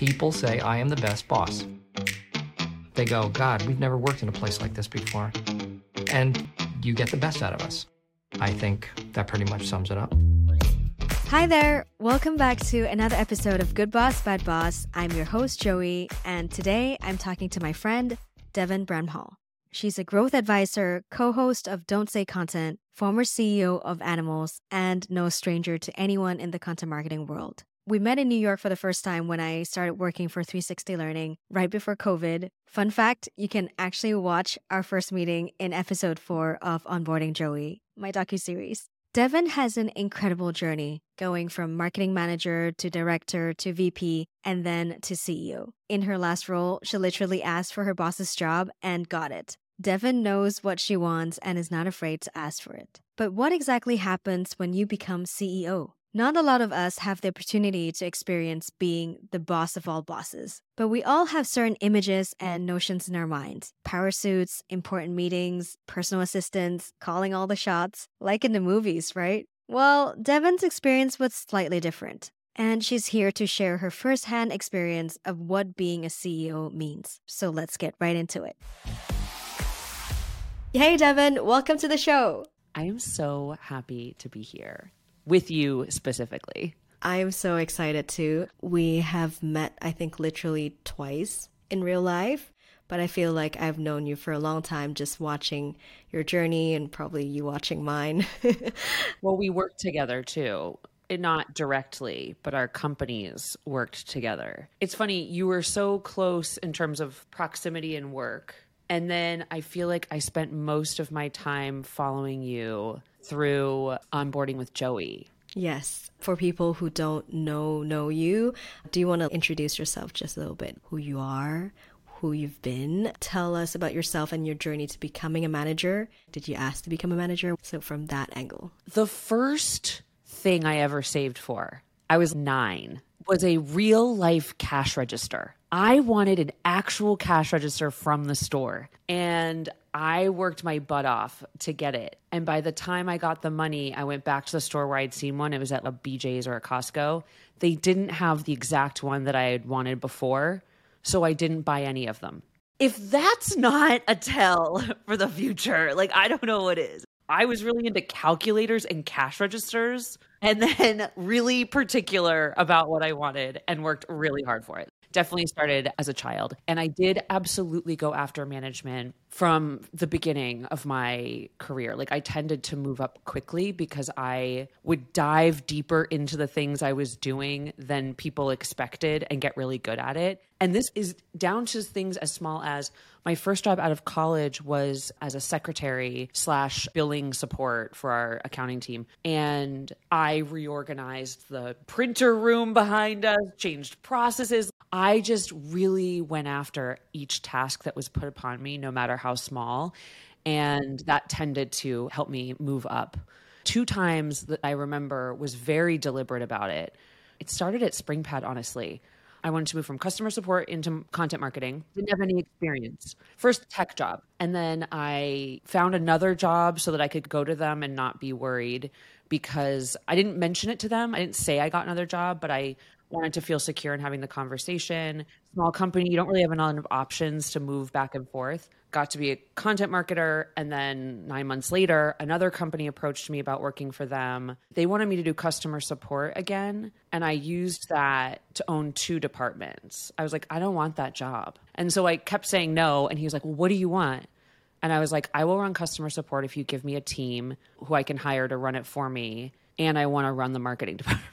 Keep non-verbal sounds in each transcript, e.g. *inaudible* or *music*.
People say I am the best boss. They go, God, we've never worked in a place like this before. And you get the best out of us. I think that pretty much sums it up. Hi there. Welcome back to another episode of Good Boss, Bad Boss. I'm your host, Joey, and today I'm talking to my friend, Devin Bramhall. She's a growth advisor, co host of Don't Say Content, former CEO of Animalz, and no stranger to anyone in the content marketing world. We met in New York for the first time when I started working for 360 Learning right before COVID. Fun fact you can actually watch our first meeting in episode four of Onboarding Joey, my docu-series. Devin has an incredible journey going from marketing manager to director to VP and then to CEO. In her last role, she literally asked for her boss's job and got it. Devin knows what she wants and is not afraid to ask for it. But what exactly happens when you become CEO? Not a lot of us have the opportunity to experience being the boss of all bosses, but we all have certain images and notions in our minds power suits, important meetings, personal assistants, calling all the shots, like in the movies, right? Well, Devin's experience was slightly different, and she's here to share her firsthand experience of what being a CEO means. So let's get right into it. Hey, Devin, welcome to the show. I am so happy to be here with you specifically. I am so excited too. We have met, I think, literally twice in real life, but I feel like I've known you for a long time just watching your journey and probably you watching mine. *laughs* well, we worked together too. Eh, not directly, but our companies worked together. It's funny, you were so close in terms of proximity and work. And then I feel like I spent most of my time following you through onboarding with Joey. Yes. For people who don't know know you, do you want to introduce yourself just a little bit? Who you are, who you've been. Tell us about yourself and your journey to becoming a manager. Did you ask to become a manager? So from that angle. The first thing I ever saved for, I was 9, was a real life cash register. I wanted an actual cash register from the store. And I worked my butt off to get it. And by the time I got the money, I went back to the store where I'd seen one. It was at a BJ's or a Costco. They didn't have the exact one that I had wanted before. So I didn't buy any of them. If that's not a tell *laughs* for the future, like I don't know what is. I was really into calculators and cash registers and then really particular about what I wanted and worked really hard for it definitely started as a child. And I did absolutely go after management from the beginning of my career. Like I tended to move up quickly because I would dive deeper into the things I was doing than people expected and get really good at it. And this is down to things as small as my first job out of college was as a secretary slash billing support for our accounting team. And I reorganized the printer room behind us, changed processes. I just really went after each task that was put upon me, no matter how small. And that tended to help me move up. Two times that I remember was very deliberate about it. It started at SpringPad, honestly. I wanted to move from customer support into content marketing. Didn't have any experience. First tech job. And then I found another job so that I could go to them and not be worried because I didn't mention it to them. I didn't say I got another job, but I wanted to feel secure in having the conversation. Small company, you don't really have a lot of options to move back and forth. Got to be a content marketer. And then nine months later, another company approached me about working for them. They wanted me to do customer support again. And I used that to own two departments. I was like, I don't want that job. And so I kept saying no. And he was like, Well, what do you want? And I was like, I will run customer support if you give me a team who I can hire to run it for me. And I want to run the marketing *laughs* department.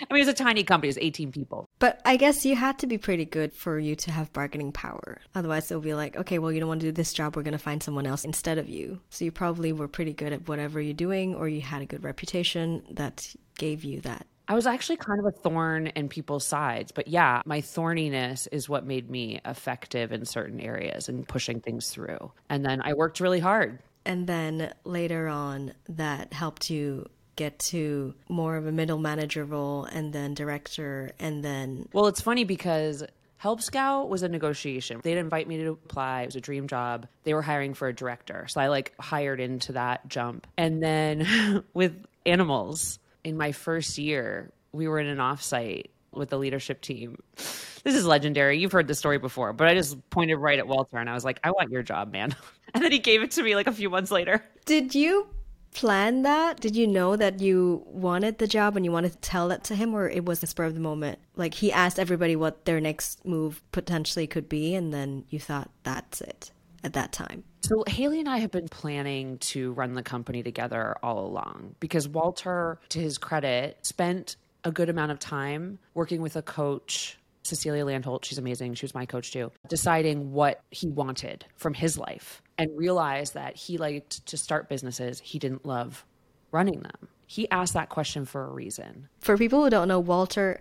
I mean, it's a tiny company, it's 18 people. But I guess you had to be pretty good for you to have bargaining power. Otherwise, it'll be like, okay, well, you don't want to do this job, we're going to find someone else instead of you. So you probably were pretty good at whatever you're doing, or you had a good reputation that gave you that. I was actually kind of a thorn in people's sides. But yeah, my thorniness is what made me effective in certain areas and pushing things through. And then I worked really hard. And then later on, that helped you get to more of a middle manager role and then director and then well it's funny because Help Scout was a negotiation. They'd invite me to apply. It was a dream job. They were hiring for a director. So I like hired into that jump. And then *laughs* with Animalz, in my first year, we were in an offsite with the leadership team. This is legendary. You've heard the story before, but I just pointed right at Walter and I was like, I want your job, man. *laughs* And then he gave it to me like a few months later. Did you plan that? Did you know that you wanted the job and you wanted to tell that to him, or it was the spur of the moment? Like he asked everybody what their next move potentially could be, and then you thought that's it at that time. So Haley and I have been planning to run the company together all along because Walter, to his credit, spent a good amount of time working with a coach Cecilia Landholt, she's amazing. She was my coach too, deciding what he wanted from his life and realized that he liked to start businesses. He didn't love running them. He asked that question for a reason. For people who don't know, Walter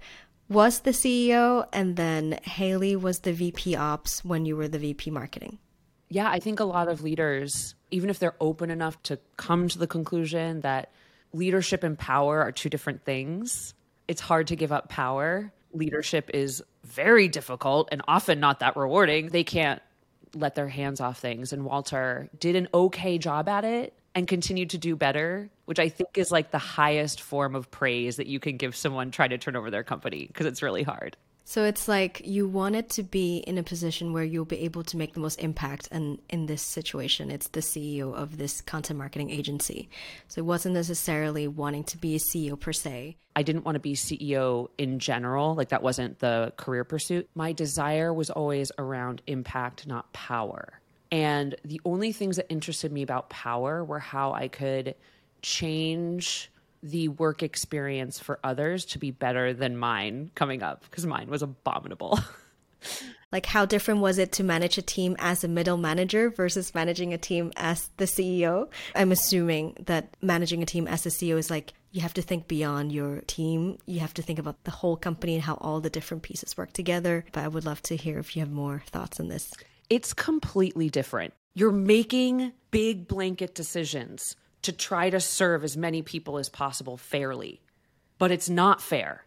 was the CEO and then Haley was the VP ops when you were the VP marketing. Yeah, I think a lot of leaders, even if they're open enough to come to the conclusion that leadership and power are two different things, it's hard to give up power. Leadership is very difficult and often not that rewarding. They can't let their hands off things. And Walter did an okay job at it and continued to do better, which I think is like the highest form of praise that you can give someone trying to turn over their company because it's really hard. So it's like you wanted to be in a position where you'll be able to make the most impact. And in this situation, it's the CEO of this content marketing agency. So it wasn't necessarily wanting to be a CEO per se. I didn't want to be CEO in general. Like that wasn't the career pursuit. My desire was always around impact, not power. And the only things that interested me about power were how I could change the work experience for others to be better than mine coming up because mine was abominable. *laughs* like how different was it to manage a team as a middle manager versus managing a team as the CEO? I'm assuming that managing a team as the CEO is like you have to think beyond your team. You have to think about the whole company and how all the different pieces work together. But I would love to hear if you have more thoughts on this. It's completely different. You're making big blanket decisions to try to serve as many people as possible fairly. But it's not fair.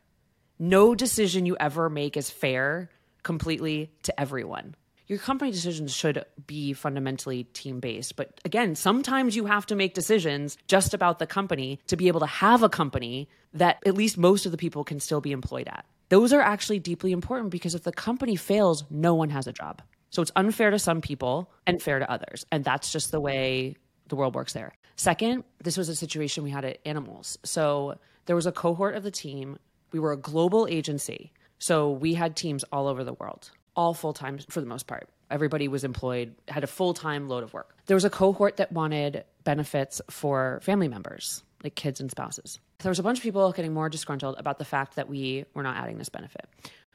No decision you ever make is fair completely to everyone. Your company decisions should be fundamentally team based. But again, sometimes you have to make decisions just about the company to be able to have a company that at least most of the people can still be employed at. Those are actually deeply important because if the company fails, no one has a job. So it's unfair to some people and fair to others. And that's just the way the world works there. Second, this was a situation we had at Animalz. So there was a cohort of the team. We were a global agency. So we had teams all over the world, all full time for the most part. Everybody was employed, had a full time load of work. There was a cohort that wanted benefits for family members, like kids and spouses. There was a bunch of people getting more disgruntled about the fact that we were not adding this benefit.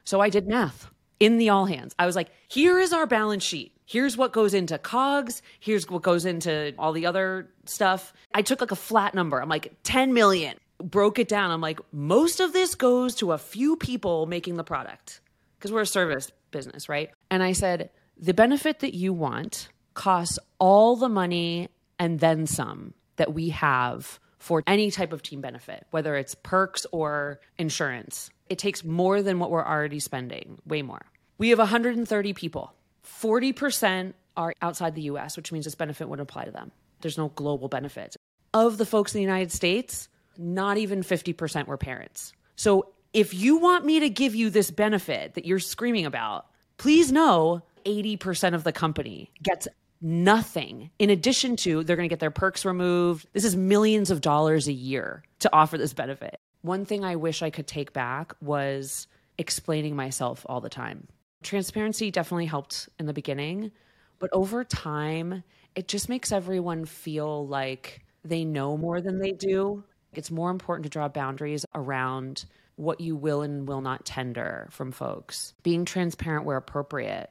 So I did math in the all hands. I was like, here is our balance sheet. Here's what goes into COGS. Here's what goes into all the other stuff. I took like a flat number. I'm like, 10 million. Broke it down. I'm like, most of this goes to a few people making the product because we're a service business, right? And I said, the benefit that you want costs all the money and then some that we have for any type of team benefit, whether it's perks or insurance. It takes more than what we're already spending, way more. We have 130 people. 40% are outside the US, which means this benefit wouldn't apply to them. There's no global benefits. Of the folks in the United States, not even 50% were parents. So if you want me to give you this benefit that you're screaming about, please know 80% of the company gets nothing in addition to they're going to get their perks removed. This is millions of dollars a year to offer this benefit. One thing I wish I could take back was explaining myself all the time. Transparency definitely helped in the beginning, but over time, it just makes everyone feel like they know more than they do. It's more important to draw boundaries around what you will and will not tender from folks, being transparent where appropriate,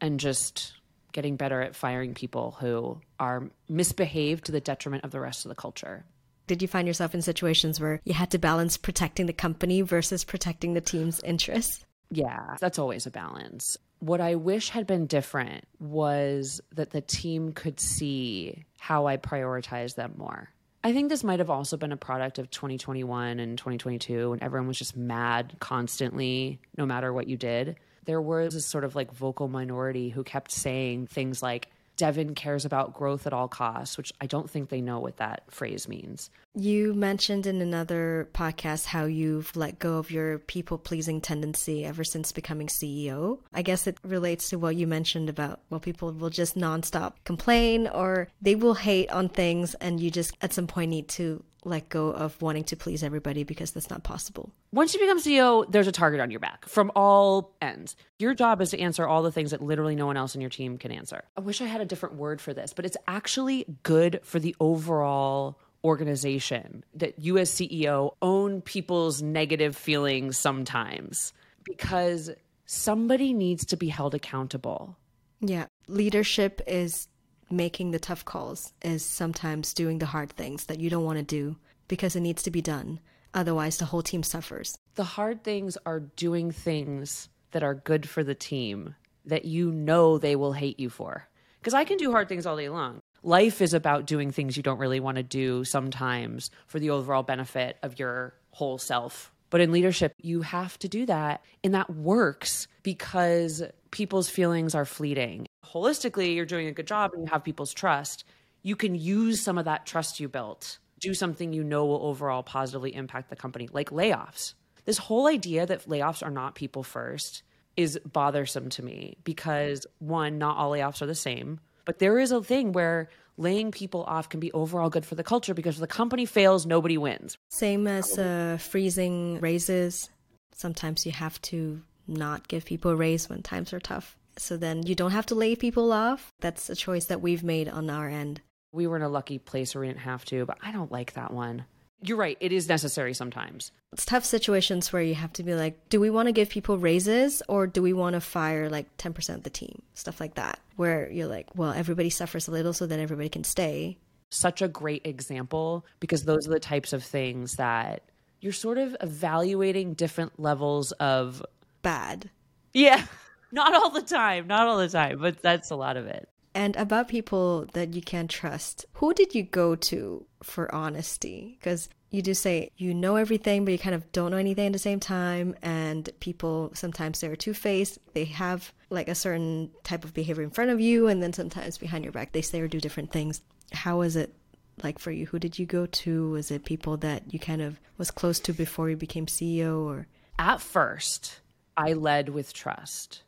and just getting better at firing people who are misbehaved to the detriment of the rest of the culture. Did you find yourself in situations where you had to balance protecting the company versus protecting the team's interests? Yeah, that's always a balance. What I wish had been different was that the team could see how I prioritize them more. I think this might have also been a product of 2021 and 2022 when everyone was just mad constantly, no matter what you did. There was this sort of like vocal minority who kept saying things like, Devin cares about growth at all costs, which I don't think they know what that phrase means. You mentioned in another podcast how you've let go of your people pleasing tendency ever since becoming CEO. I guess it relates to what you mentioned about well, people will just nonstop complain or they will hate on things, and you just at some point need to let go of wanting to please everybody because that's not possible. Once you become CEO, there's a target on your back from all ends. Your job is to answer all the things that literally no one else in your team can answer. I wish I had a different word for this, but it's actually good for the overall organization that you as CEO own people's negative feelings sometimes because somebody needs to be held accountable. Yeah, leadership is making the tough calls is sometimes doing the hard things that you don't want to do because it needs to be done. Otherwise, the whole team suffers. The hard things are doing things that are good for the team that you know they will hate you for. Because I can do hard things all day long. Life is about doing things you don't really want to do sometimes for the overall benefit of your whole self. But in leadership, you have to do that. And that works because people's feelings are fleeting holistically you're doing a good job and you have people's trust, you can use some of that trust you built, do something you know will overall positively impact the company, like layoffs. This whole idea that layoffs are not people first is bothersome to me because one, not all layoffs are the same, but there is a thing where laying people off can be overall good for the culture because if the company fails, nobody wins. Same as uh, freezing raises. Sometimes you have to not give people a raise when times are tough. So then you don't have to lay people off. That's a choice that we've made on our end. We were in a lucky place where we didn't have to, but I don't like that one. You're right. It is necessary sometimes. It's tough situations where you have to be like, do we want to give people raises or do we want to fire like 10% of the team? Stuff like that, where you're like, well, everybody suffers a little so that everybody can stay. Such a great example because those are the types of things that you're sort of evaluating different levels of bad. Yeah. Not all the time, not all the time, but that's a lot of it. And about people that you can't trust, who did you go to for honesty? Because you do say you know everything, but you kind of don't know anything at the same time. And people sometimes they're two faced. They have like a certain type of behavior in front of you, and then sometimes behind your back, they say or do different things. How was it like for you? Who did you go to? Was it people that you kind of was close to before you became CEO or? At first, I led with trust.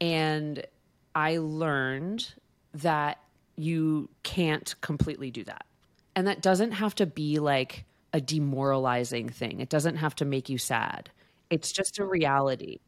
And I learned that you can't completely do that. And that doesn't have to be like a demoralizing thing, it doesn't have to make you sad. It's just a reality.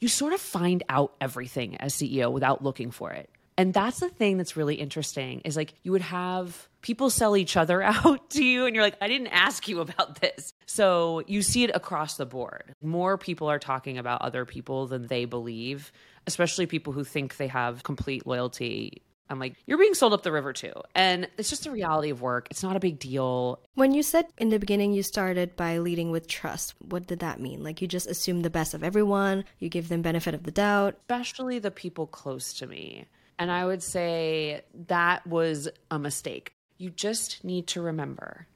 You sort of find out everything as CEO without looking for it. And that's the thing that's really interesting is like you would have people sell each other *laughs* out to you and you're like I didn't ask you about this. So you see it across the board. More people are talking about other people than they believe especially people who think they have complete loyalty. I'm like, you're being sold up the river too. And it's just the reality of work. It's not a big deal. When you said in the beginning you started by leading with trust, what did that mean? Like you just assume the best of everyone, you give them benefit of the doubt, especially the people close to me. And I would say that was a mistake. You just need to remember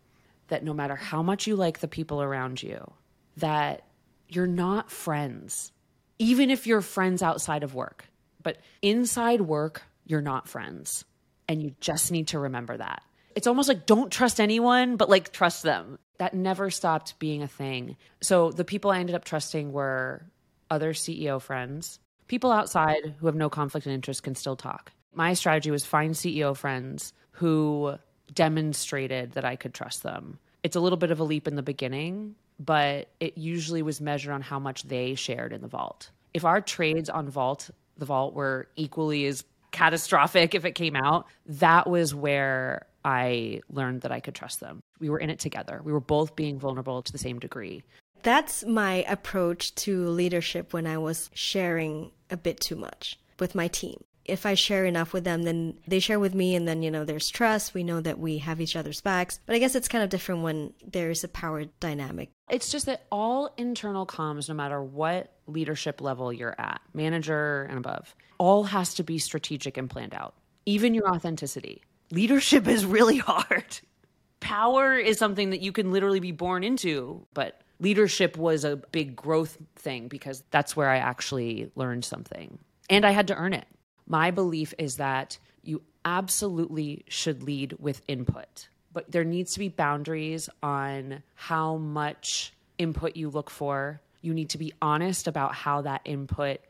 that no matter how much you like the people around you, that you're not friends even if you're friends outside of work. But inside work, you're not friends. And you just need to remember that. It's almost like don't trust anyone, but like trust them. That never stopped being a thing. So the people I ended up trusting were other CEO friends. People outside who have no conflict of interest can still talk. My strategy was find CEO friends who demonstrated that I could trust them. It's a little bit of a leap in the beginning, but it usually was measured on how much they shared in the vault. If our trades on vault, the vault were equally as catastrophic if it came out, that was where I learned that I could trust them. We were in it together. We were both being vulnerable to the same degree. That's my approach to leadership when I was sharing a bit too much with my team if I share enough with them, then they share with me, and then, you know, there's trust. We know that we have each other's backs. But I guess it's kind of different when there's a power dynamic. It's just that all internal comms, no matter what leadership level you're at, manager and above, all has to be strategic and planned out, even your authenticity. Leadership is really *laughs* hard. Power is something that you can literally be born into, but leadership was a big growth thing because that's where I actually learned something. And I had to earn it. My belief is that you absolutely should lead with input, but there needs to be boundaries on how much input you look for. You need to be honest about how that input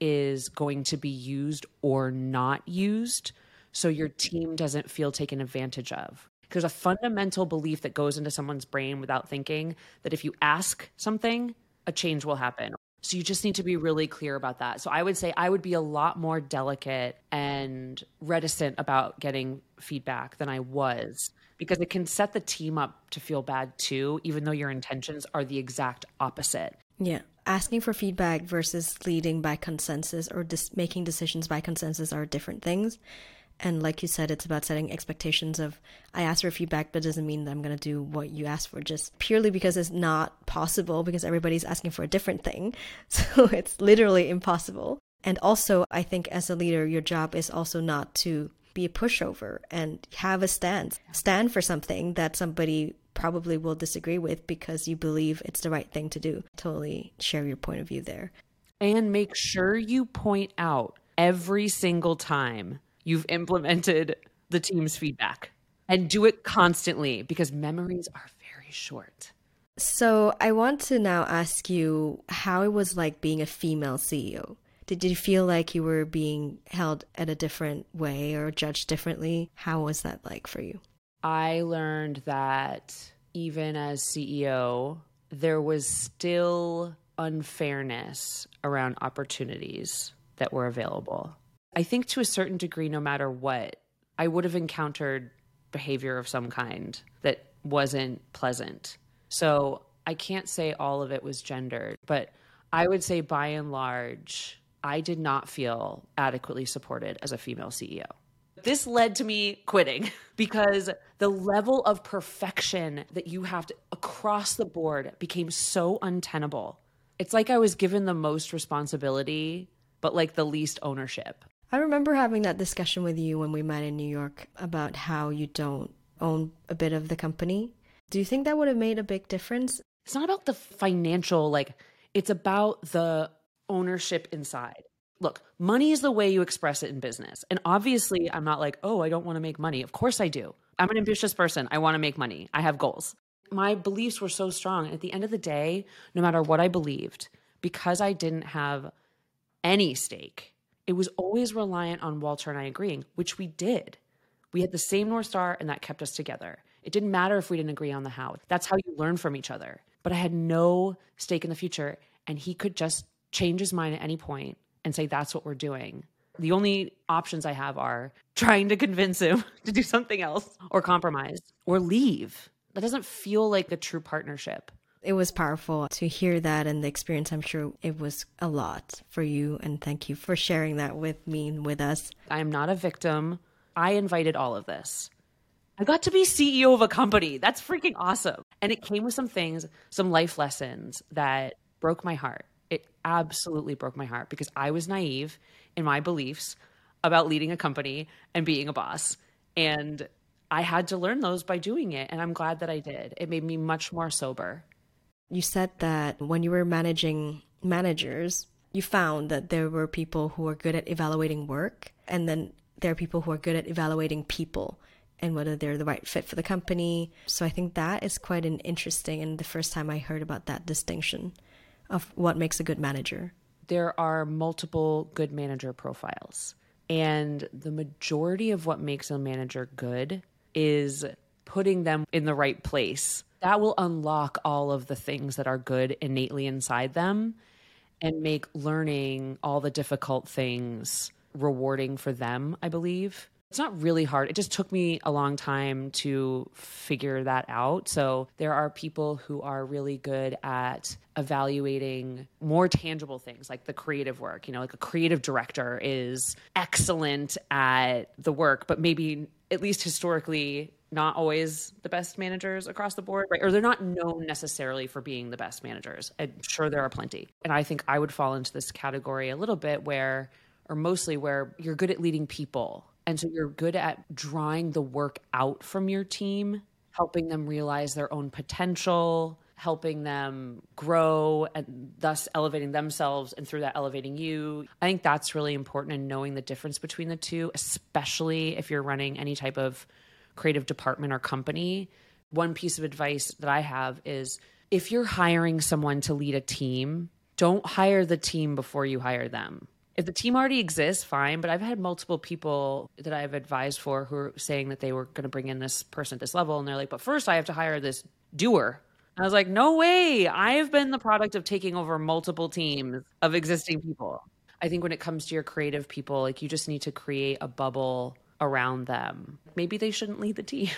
is going to be used or not used so your team doesn't feel taken advantage of. There's a fundamental belief that goes into someone's brain without thinking that if you ask something, a change will happen. So you just need to be really clear about that. So I would say I would be a lot more delicate and reticent about getting feedback than I was because it can set the team up to feel bad too, even though your intentions are the exact opposite. Yeah. Asking for feedback versus leading by consensus or dis- making decisions by consensus are different things. And like you said, it's about setting expectations of I ask for feedback, but it doesn't mean that I'm going to do what you asked for just purely because it's not possible because everybody's asking for a different thing. *laughs* So it's literally impossible. And also, I think as a leader, your job is also not to be a pushover and have a stance. Stand for something that somebody probably will disagree with because you believe it's the right thing to do. Totally share your point of view there. And make sure you point out every single time you've implemented the team's feedback and do it constantly because memories are very short. So, I want to now ask you how it was like being a female CEO. Did you feel like you were being held at a different way or judged differently? How was that like for you? I learned that even as CEO, there was still unfairness around opportunities that were available. I think to a certain degree, no matter what, I would have encountered behavior of some kind that wasn't pleasant. So I can't say all of it was gendered, but I would say by and large, I did not feel adequately supported as a female CEO. This led to me quitting *laughs* because the level of perfection that you have to across the board became so untenable. It's like I was given the most responsibility, but like the least ownership. I remember having that discussion with you when we met in New York about how you don't own a bit of the company. Do you think that would have made a big difference? It's not about the financial, like, it's about the ownership inside. Look, money is the way you express it in business. And obviously, I'm not like, oh, I don't want to make money. Of course I do. I'm an ambitious person. I want to make money. I have goals. My beliefs were so strong. At the end of the day, no matter what I believed, because I didn't have any stake it was always reliant on Walter and I agreeing, which we did. We had the same North Star, and that kept us together. It didn't matter if we didn't agree on the how. That's how you learn from each other. But I had no stake in the future, and he could just change his mind at any point and say, That's what we're doing. The only options I have are trying to convince him *laughs* to do something else or compromise or leave. That doesn't feel like a true partnership. It was powerful to hear that and the experience. I'm sure it was a lot for you. And thank you for sharing that with me and with us. I am not a victim. I invited all of this. I got to be CEO of a company. That's freaking awesome. And it came with some things, some life lessons that broke my heart. It absolutely broke my heart because I was naive in my beliefs about leading a company and being a boss. And I had to learn those by doing it. And I'm glad that I did. It made me much more sober you said that when you were managing managers, you found that there were people who are good at evaluating work, and then there are people who are good at evaluating people and whether they're the right fit for the company. So I think that is quite an interesting and the first time I heard about that distinction of what makes a good manager. There are multiple good manager profiles. And the majority of what makes a manager good is putting them in the right place that will unlock all of the things that are good innately inside them and make learning all the difficult things rewarding for them, I believe. It's not really hard. It just took me a long time to figure that out. So, there are people who are really good at evaluating more tangible things like the creative work. You know, like a creative director is excellent at the work, but maybe at least historically not always the best managers across the board, right? Or they're not known necessarily for being the best managers. I'm sure there are plenty. And I think I would fall into this category a little bit where, or mostly where you're good at leading people. And so you're good at drawing the work out from your team, helping them realize their own potential, helping them grow and thus elevating themselves and through that elevating you. I think that's really important in knowing the difference between the two, especially if you're running any type of creative department or company. One piece of advice that I have is if you're hiring someone to lead a team, don't hire the team before you hire them. If the team already exists, fine. But I've had multiple people that I've advised for who are saying that they were going to bring in this person at this level. And they're like, but first I have to hire this doer I was like, no way. I have been the product of taking over multiple teams of existing people. I think when it comes to your creative people, like you just need to create a bubble around them. Maybe they shouldn't lead the team,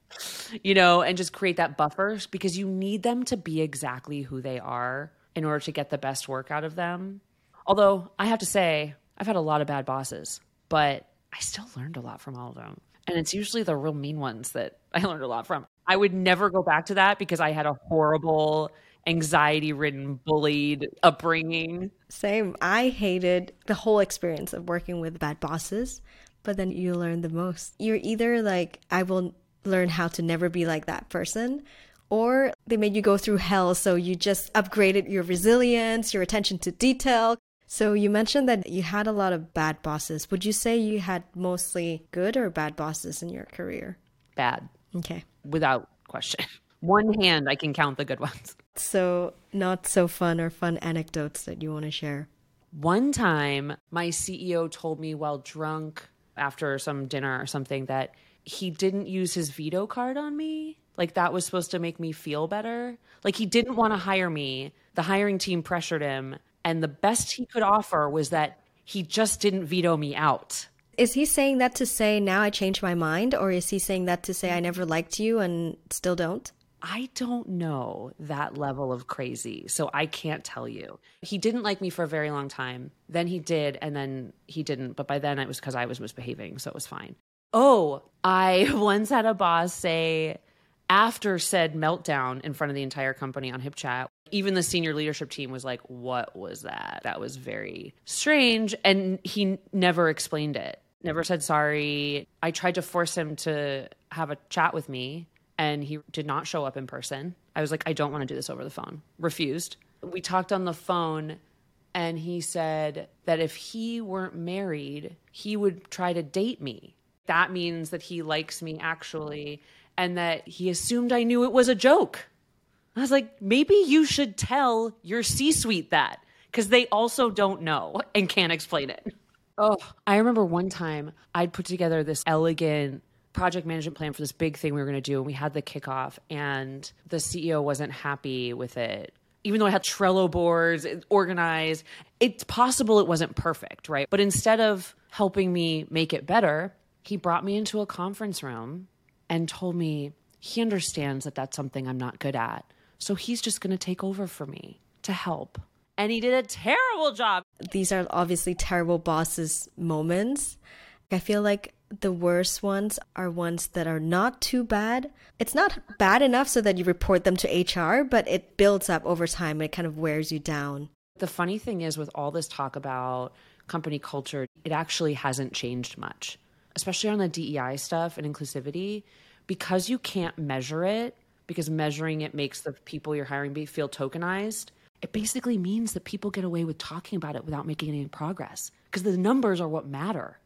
*laughs* you know, and just create that buffer because you need them to be exactly who they are in order to get the best work out of them. Although I have to say, I've had a lot of bad bosses, but I still learned a lot from all of them. And it's usually the real mean ones that *laughs* I learned a lot from. I would never go back to that because I had a horrible, anxiety ridden, bullied upbringing. Same. I hated the whole experience of working with bad bosses, but then you learn the most. You're either like, I will learn how to never be like that person, or they made you go through hell. So you just upgraded your resilience, your attention to detail. So you mentioned that you had a lot of bad bosses. Would you say you had mostly good or bad bosses in your career? Bad. Okay. Without question. *laughs* One hand, I can count the good ones. So, not so fun or fun anecdotes that you want to share? One time, my CEO told me while drunk after some dinner or something that he didn't use his veto card on me. Like that was supposed to make me feel better. Like he didn't want to hire me. The hiring team pressured him. And the best he could offer was that he just didn't veto me out. Is he saying that to say now I changed my mind, or is he saying that to say I never liked you and still don't? I don't know that level of crazy, so I can't tell you. He didn't like me for a very long time. Then he did, and then he didn't. But by then it was because I was misbehaving, so it was fine. Oh, I *laughs* once had a boss say, after said meltdown in front of the entire company on HipChat, even the senior leadership team was like, What was that? That was very strange. And he never explained it, never said sorry. I tried to force him to have a chat with me, and he did not show up in person. I was like, I don't want to do this over the phone. Refused. We talked on the phone, and he said that if he weren't married, he would try to date me. That means that he likes me actually, and that he assumed I knew it was a joke. I was like, maybe you should tell your C suite that because they also don't know and can't explain it. Oh, I remember one time I'd put together this elegant project management plan for this big thing we were going to do. And we had the kickoff, and the CEO wasn't happy with it. Even though I had Trello boards organized, it's possible it wasn't perfect, right? But instead of helping me make it better, he brought me into a conference room and told me he understands that that's something I'm not good at so he's just going to take over for me to help. And he did a terrible job. These are obviously terrible bosses moments. I feel like the worst ones are ones that are not too bad. It's not bad enough so that you report them to HR, but it builds up over time. And it kind of wears you down. The funny thing is, with all this talk about company culture, it actually hasn't changed much, especially on the DEI stuff and inclusivity. Because you can't measure it, because measuring it makes the people you're hiring be feel tokenized. It basically means that people get away with talking about it without making any progress because the numbers are what matter.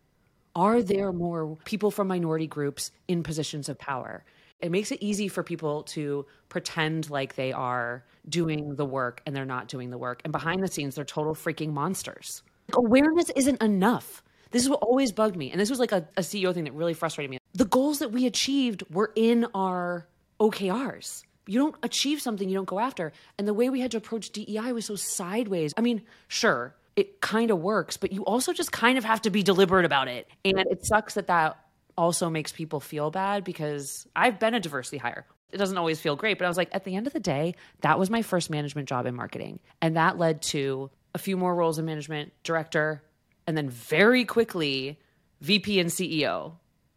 Are there more people from minority groups in positions of power? It makes it easy for people to pretend like they are doing the work and they're not doing the work. And behind the scenes, they're total freaking monsters. Awareness isn't enough. This is what always bugged me. And this was like a, a CEO thing that really frustrated me. The goals that we achieved were in our OKRs. You don't achieve something you don't go after. And the way we had to approach DEI was so sideways. I mean, sure, it kind of works, but you also just kind of have to be deliberate about it. And it sucks that that also makes people feel bad because I've been a diversity hire. It doesn't always feel great, but I was like, at the end of the day, that was my first management job in marketing. And that led to a few more roles in management, director, and then very quickly, VP and CEO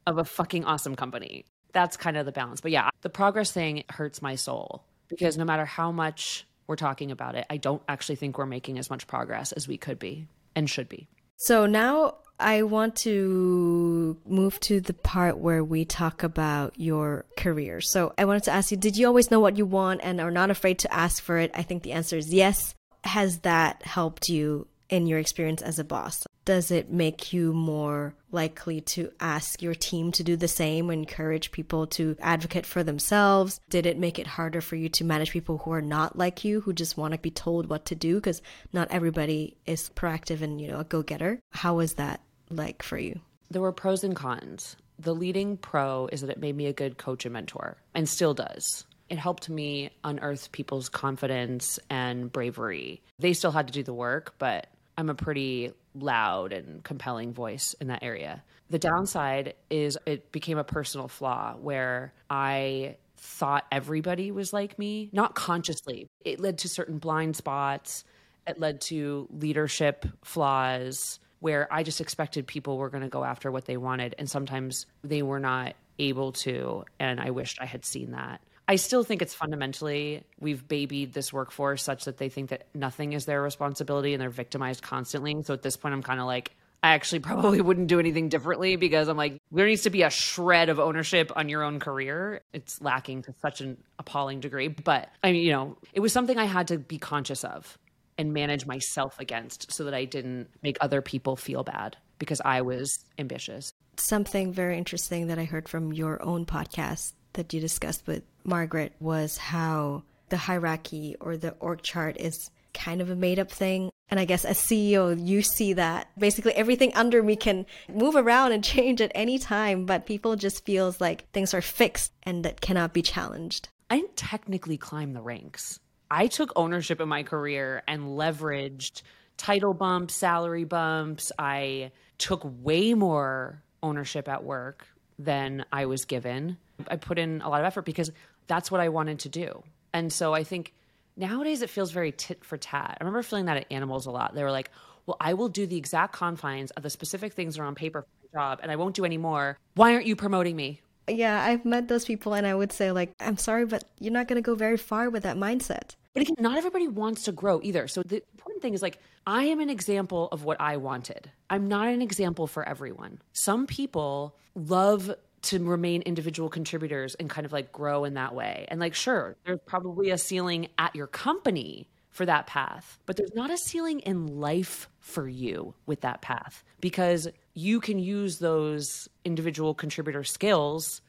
of a fucking awesome company that's kind of the balance. But yeah, the progress thing hurts my soul because no matter how much we're talking about it, I don't actually think we're making as much progress as we could be and should be. So now I want to move to the part where we talk about your career. So I wanted to ask you, did you always know what you want and are not afraid to ask for it? I think the answer is yes. Has that helped you in your experience as a boss? Does it make you more likely to ask your team to do the same, encourage people to advocate for themselves? Did it make it harder for you to manage people who are not like you, who just want to be told what to do? Because not everybody is proactive and, you know, a go getter. How was that like for you? There were pros and cons. The leading pro is that it made me a good coach and mentor and still does. It helped me unearth people's confidence and bravery. They still had to do the work, but I'm a pretty loud and compelling voice in that area. The downside is it became a personal flaw where I thought everybody was like me, not consciously. It led to certain blind spots, it led to leadership flaws where I just expected people were going to go after what they wanted. And sometimes they were not able to. And I wished I had seen that. I still think it's fundamentally we've babied this workforce such that they think that nothing is their responsibility and they're victimized constantly. So at this point, I'm kind of like, I actually *laughs* probably wouldn't do anything differently because I'm like, there needs to be a shred of ownership on your own career. It's lacking to such an appalling degree. But I mean, you know, it was something I had to be conscious of and manage myself against so that I didn't make other people feel bad because I was ambitious. Something very interesting that I heard from your own podcast that you discussed with Margaret was how the hierarchy or the org chart is kind of a made up thing. And I guess as CEO, you see that basically everything under me can move around and *laughs* change at any time, but people just feels like things are fixed and that cannot be challenged. I didn't technically climb the ranks. I took ownership in my career and leveraged title bumps, salary bumps. I took way more ownership at work than I was given. I put in a lot of effort because that's what I wanted to do. And so I think nowadays it feels very tit for tat. I remember feeling that at Animalz a lot. They were like, well, I will do the exact confines of the specific things that are on paper for my job and I won't do any more. Why aren't you promoting me? Yeah, I've met those people and I would say like, I'm sorry, but you're not going to go very far with that mindset. But again, not everybody wants to grow either. So the important thing is like, I am an example of what I wanted. I'm not an example for everyone. Some people love to remain individual contributors and kind of like grow in that way. And like, sure, there's probably a ceiling at your company for that path, but there's not a ceiling in life for you with that path because you can use those individual contributor skills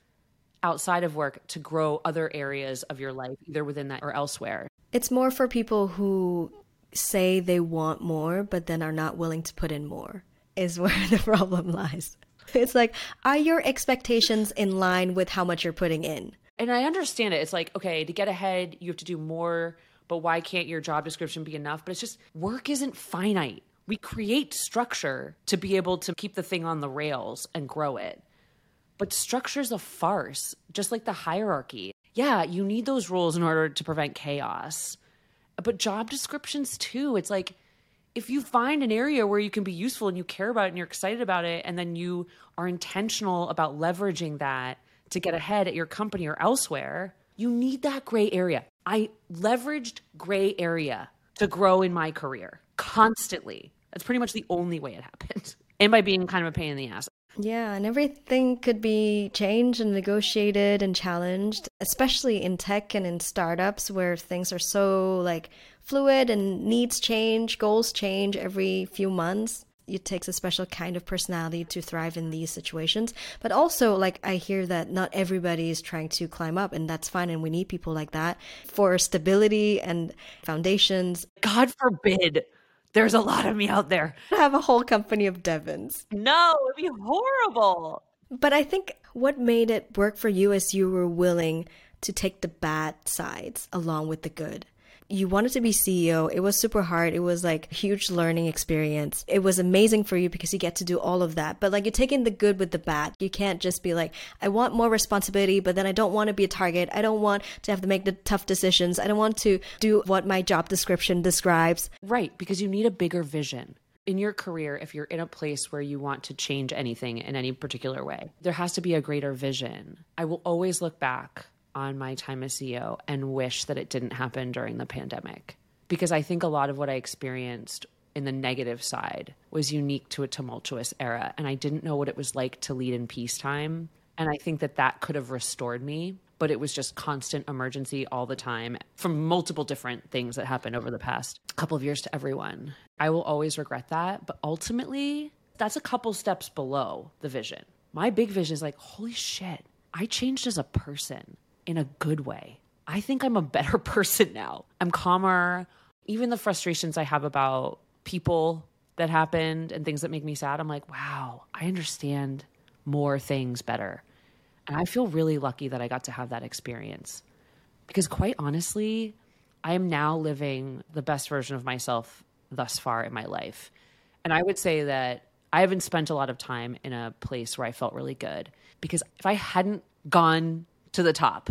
outside of work to grow other areas of your life, either within that or elsewhere. It's more for people who say they want more, but then are not willing to put in more, is *laughs* where the problem lies. *laughs* It's like, are your expectations in line with how much you're putting in? And I understand it. It's like, okay, to get ahead, you have to do more, but why can't your job description be enough? But it's just work isn't finite. We create structure to be able to keep the thing on the rails and grow it. But structure's a farce, just like the hierarchy. Yeah, you need those rules in order to prevent chaos. But job descriptions too, it's like if you find an area where you can be useful and you care about it and you're excited about it, and then you are intentional about leveraging that to get ahead at your company or elsewhere, you need that gray area. I leveraged gray area to grow in my career constantly. That's pretty much the only way it happened. *laughs* And by being kind of a pain in the ass. Yeah, and everything could be changed and negotiated and challenged, especially in tech and in startups where things are so like fluid and needs change, goals change every few months. It takes a special kind of personality to thrive in these situations. But also, like, I hear that not everybody is trying to climb up, and that's fine. And we need people like that for stability and foundations. God forbid there's a lot of me out there. I have a whole company of Devins. No, it'd be horrible. But I think what made it work for you is you were willing to take the bad sides along with the good you wanted to be CEO. It was super hard. It was like huge learning experience. It was amazing for you because you get to do all of that. But like you're taking the good with the bad. You can't just be like, I want more responsibility, but then I don't want to be a target. I don't want to have to make the tough decisions. I don't want to do what my job description describes. Right, because you need a bigger vision in your career, if you're in a place where you want to change anything in any particular way, there has to be a greater vision. I will always look back on my time as CEO and wish that it didn't happen during the pandemic. Because I think a lot of what I experienced in the negative side was unique to a tumultuous era. And I didn't know what it was like to lead in peacetime. And I think that that could have restored me. But it was just constant emergency all the time from multiple different things that happened over the past couple of years to everyone. I will always regret that. But ultimately, that's a couple steps below the vision. My big vision is like, holy shit, I changed as a person in a good way. I think I'm a better *laughs* person now. I'm calmer. Even the frustrations I have about people that happened and things that make me sad, I'm like, wow, I understand more things better. And I feel really lucky that I got to have that experience. Because quite honestly, I am now living the best version of myself thus far in my life. And I would say that I haven't spent a lot of time in a place where I felt really good because if I hadn't gone to the top,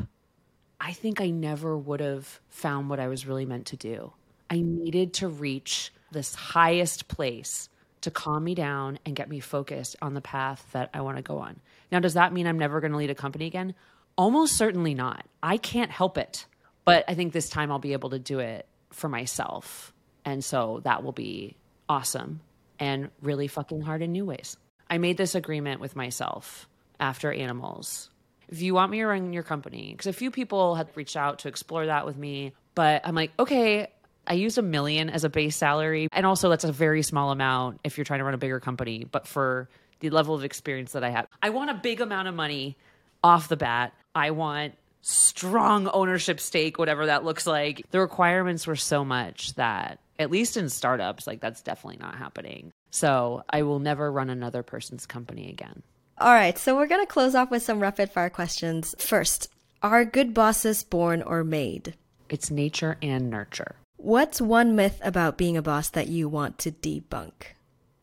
I think I never would have found what I was really meant to do. I needed to reach this highest place to calm me down and get me focused on the path that I want to go on. Now, does that mean I'm never going to lead a company again? Almost certainly not. I can't help it. But I think this time I'll be able to do it for myself. And so that will be awesome and really fucking hard in new ways. I made this agreement with myself after Animalz. If you want me to run your company, because a few people had reached out to explore that with me, but I'm like, okay, I used a million as a base salary. And also, that's a very small amount if you're trying to run a bigger company. But for the level of experience that I have, I want a big amount of money off the bat. I want strong ownership stake, whatever that looks like. The requirements were so much that, at least in startups, like that's definitely not happening. So I will never run another person's company again. All right, so we're going to close off with some rapid fire questions. First, are good bosses born or made? It's nature and nurture. What's one myth about being a boss that you want to debunk?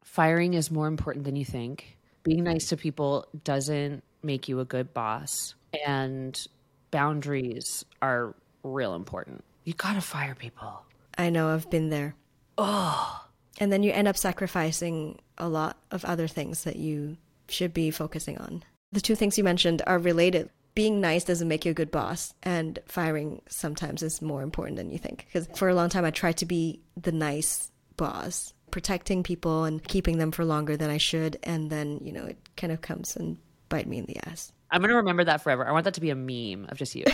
Firing is more important than you think. Being nice to people doesn't make you a good boss. And boundaries are real important. You gotta fire people. I know, I've been there. Oh. And then you end up sacrificing a lot of other things that you should be focusing on. The two things you mentioned are related. Being nice doesn't make you a good boss, and firing sometimes is more important than you think. Because for a long time, I tried to be the nice boss, protecting people and keeping them for longer than I should. And then, you know, it kind of comes and bite me in the ass. I'm gonna remember that forever. I want that to be a meme of just you.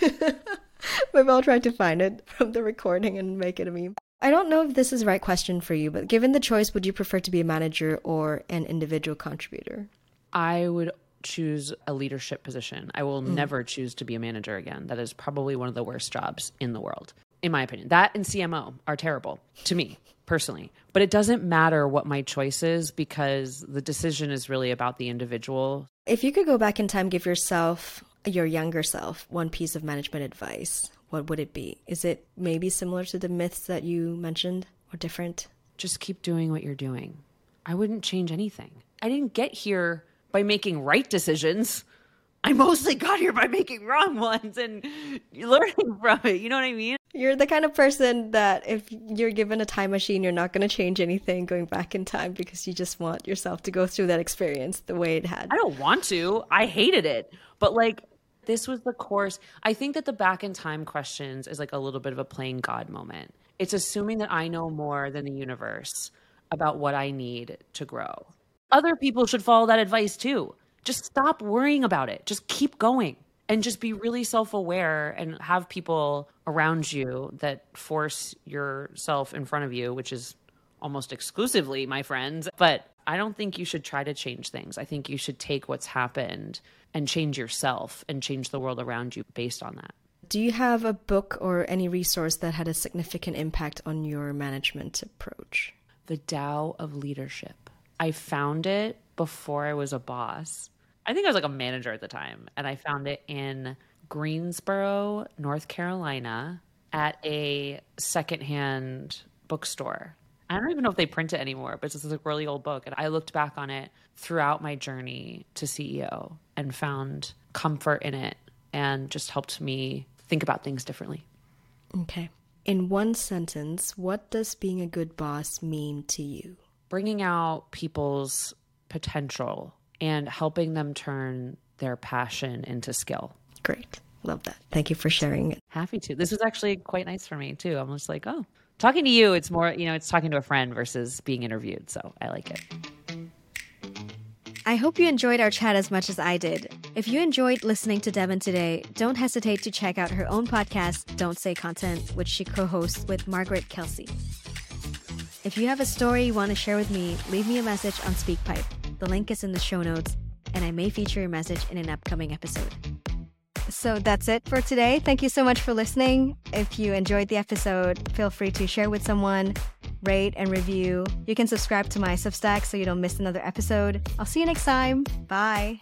Maybe I'll try to find it from the recording and make it a meme. I don't know if this is the right question for you, but given the choice, would you prefer to be a manager or an individual contributor? I would choose a leadership position. I will mm. never choose to be a manager again. That is probably one of the worst jobs in the world, in my opinion. That and CMO are terrible to me personally. But it doesn't matter what my choice is because the decision is really about the individual. If you could go back in time, give yourself, your younger self, one piece of management advice, what would it be? Is it maybe similar to the myths that you mentioned or different? Just keep doing what you're doing. I wouldn't change anything. I didn't get here by making right decisions. I mostly got here by making wrong ones and learning from it. You know what I mean? You're the kind of person that if you're given a time machine, you're not going to change anything going back in time because you just want yourself to go through that experience the way it had. I don't want to. I hated it. But like this was the course. I think that the back in time questions is like a little bit of a playing God moment. It's assuming that I know more than the universe about what I need to grow. Other people should follow that advice too. Just stop worrying about it. Just keep going and just be really self aware and have people around you that force yourself in front of you, which is almost exclusively my friends. But I don't think you should try to change things. I think you should take what's happened and change yourself and change the world around you based on that. Do you have a book or any resource that had a significant impact on your management approach? The Tao of Leadership. I found it before I was a boss. I think I was like a manager at the time, and I found it in Greensboro, North Carolina, at a secondhand bookstore. I don't even know if they print it anymore, but this is a really old book. And I looked back on it throughout my journey to CEO and found comfort in it and just helped me think about things differently. Okay. In one sentence, what does being a good boss mean to you? Bringing out people's potential and helping them turn their passion into skill. Great. Love that. Thank you for sharing it. Happy to. This was actually quite nice for me too. I'm just like, oh, Talking to you, it's more, you know, it's talking to a friend versus being interviewed. So I like it. I hope you enjoyed our chat as much as I did. If you enjoyed listening to Devin today, don't hesitate to check out her own podcast, Don't Say Content, which she co hosts with Margaret Kelsey. If you have a story you want to share with me, leave me a message on SpeakPipe. The link is in the show notes, and I may feature your message in an upcoming episode. So that's it for today. Thank you so much for listening. If you enjoyed the episode, feel free to share with someone, rate and review. You can subscribe to my Substack so you don't miss another episode. I'll see you next time. Bye.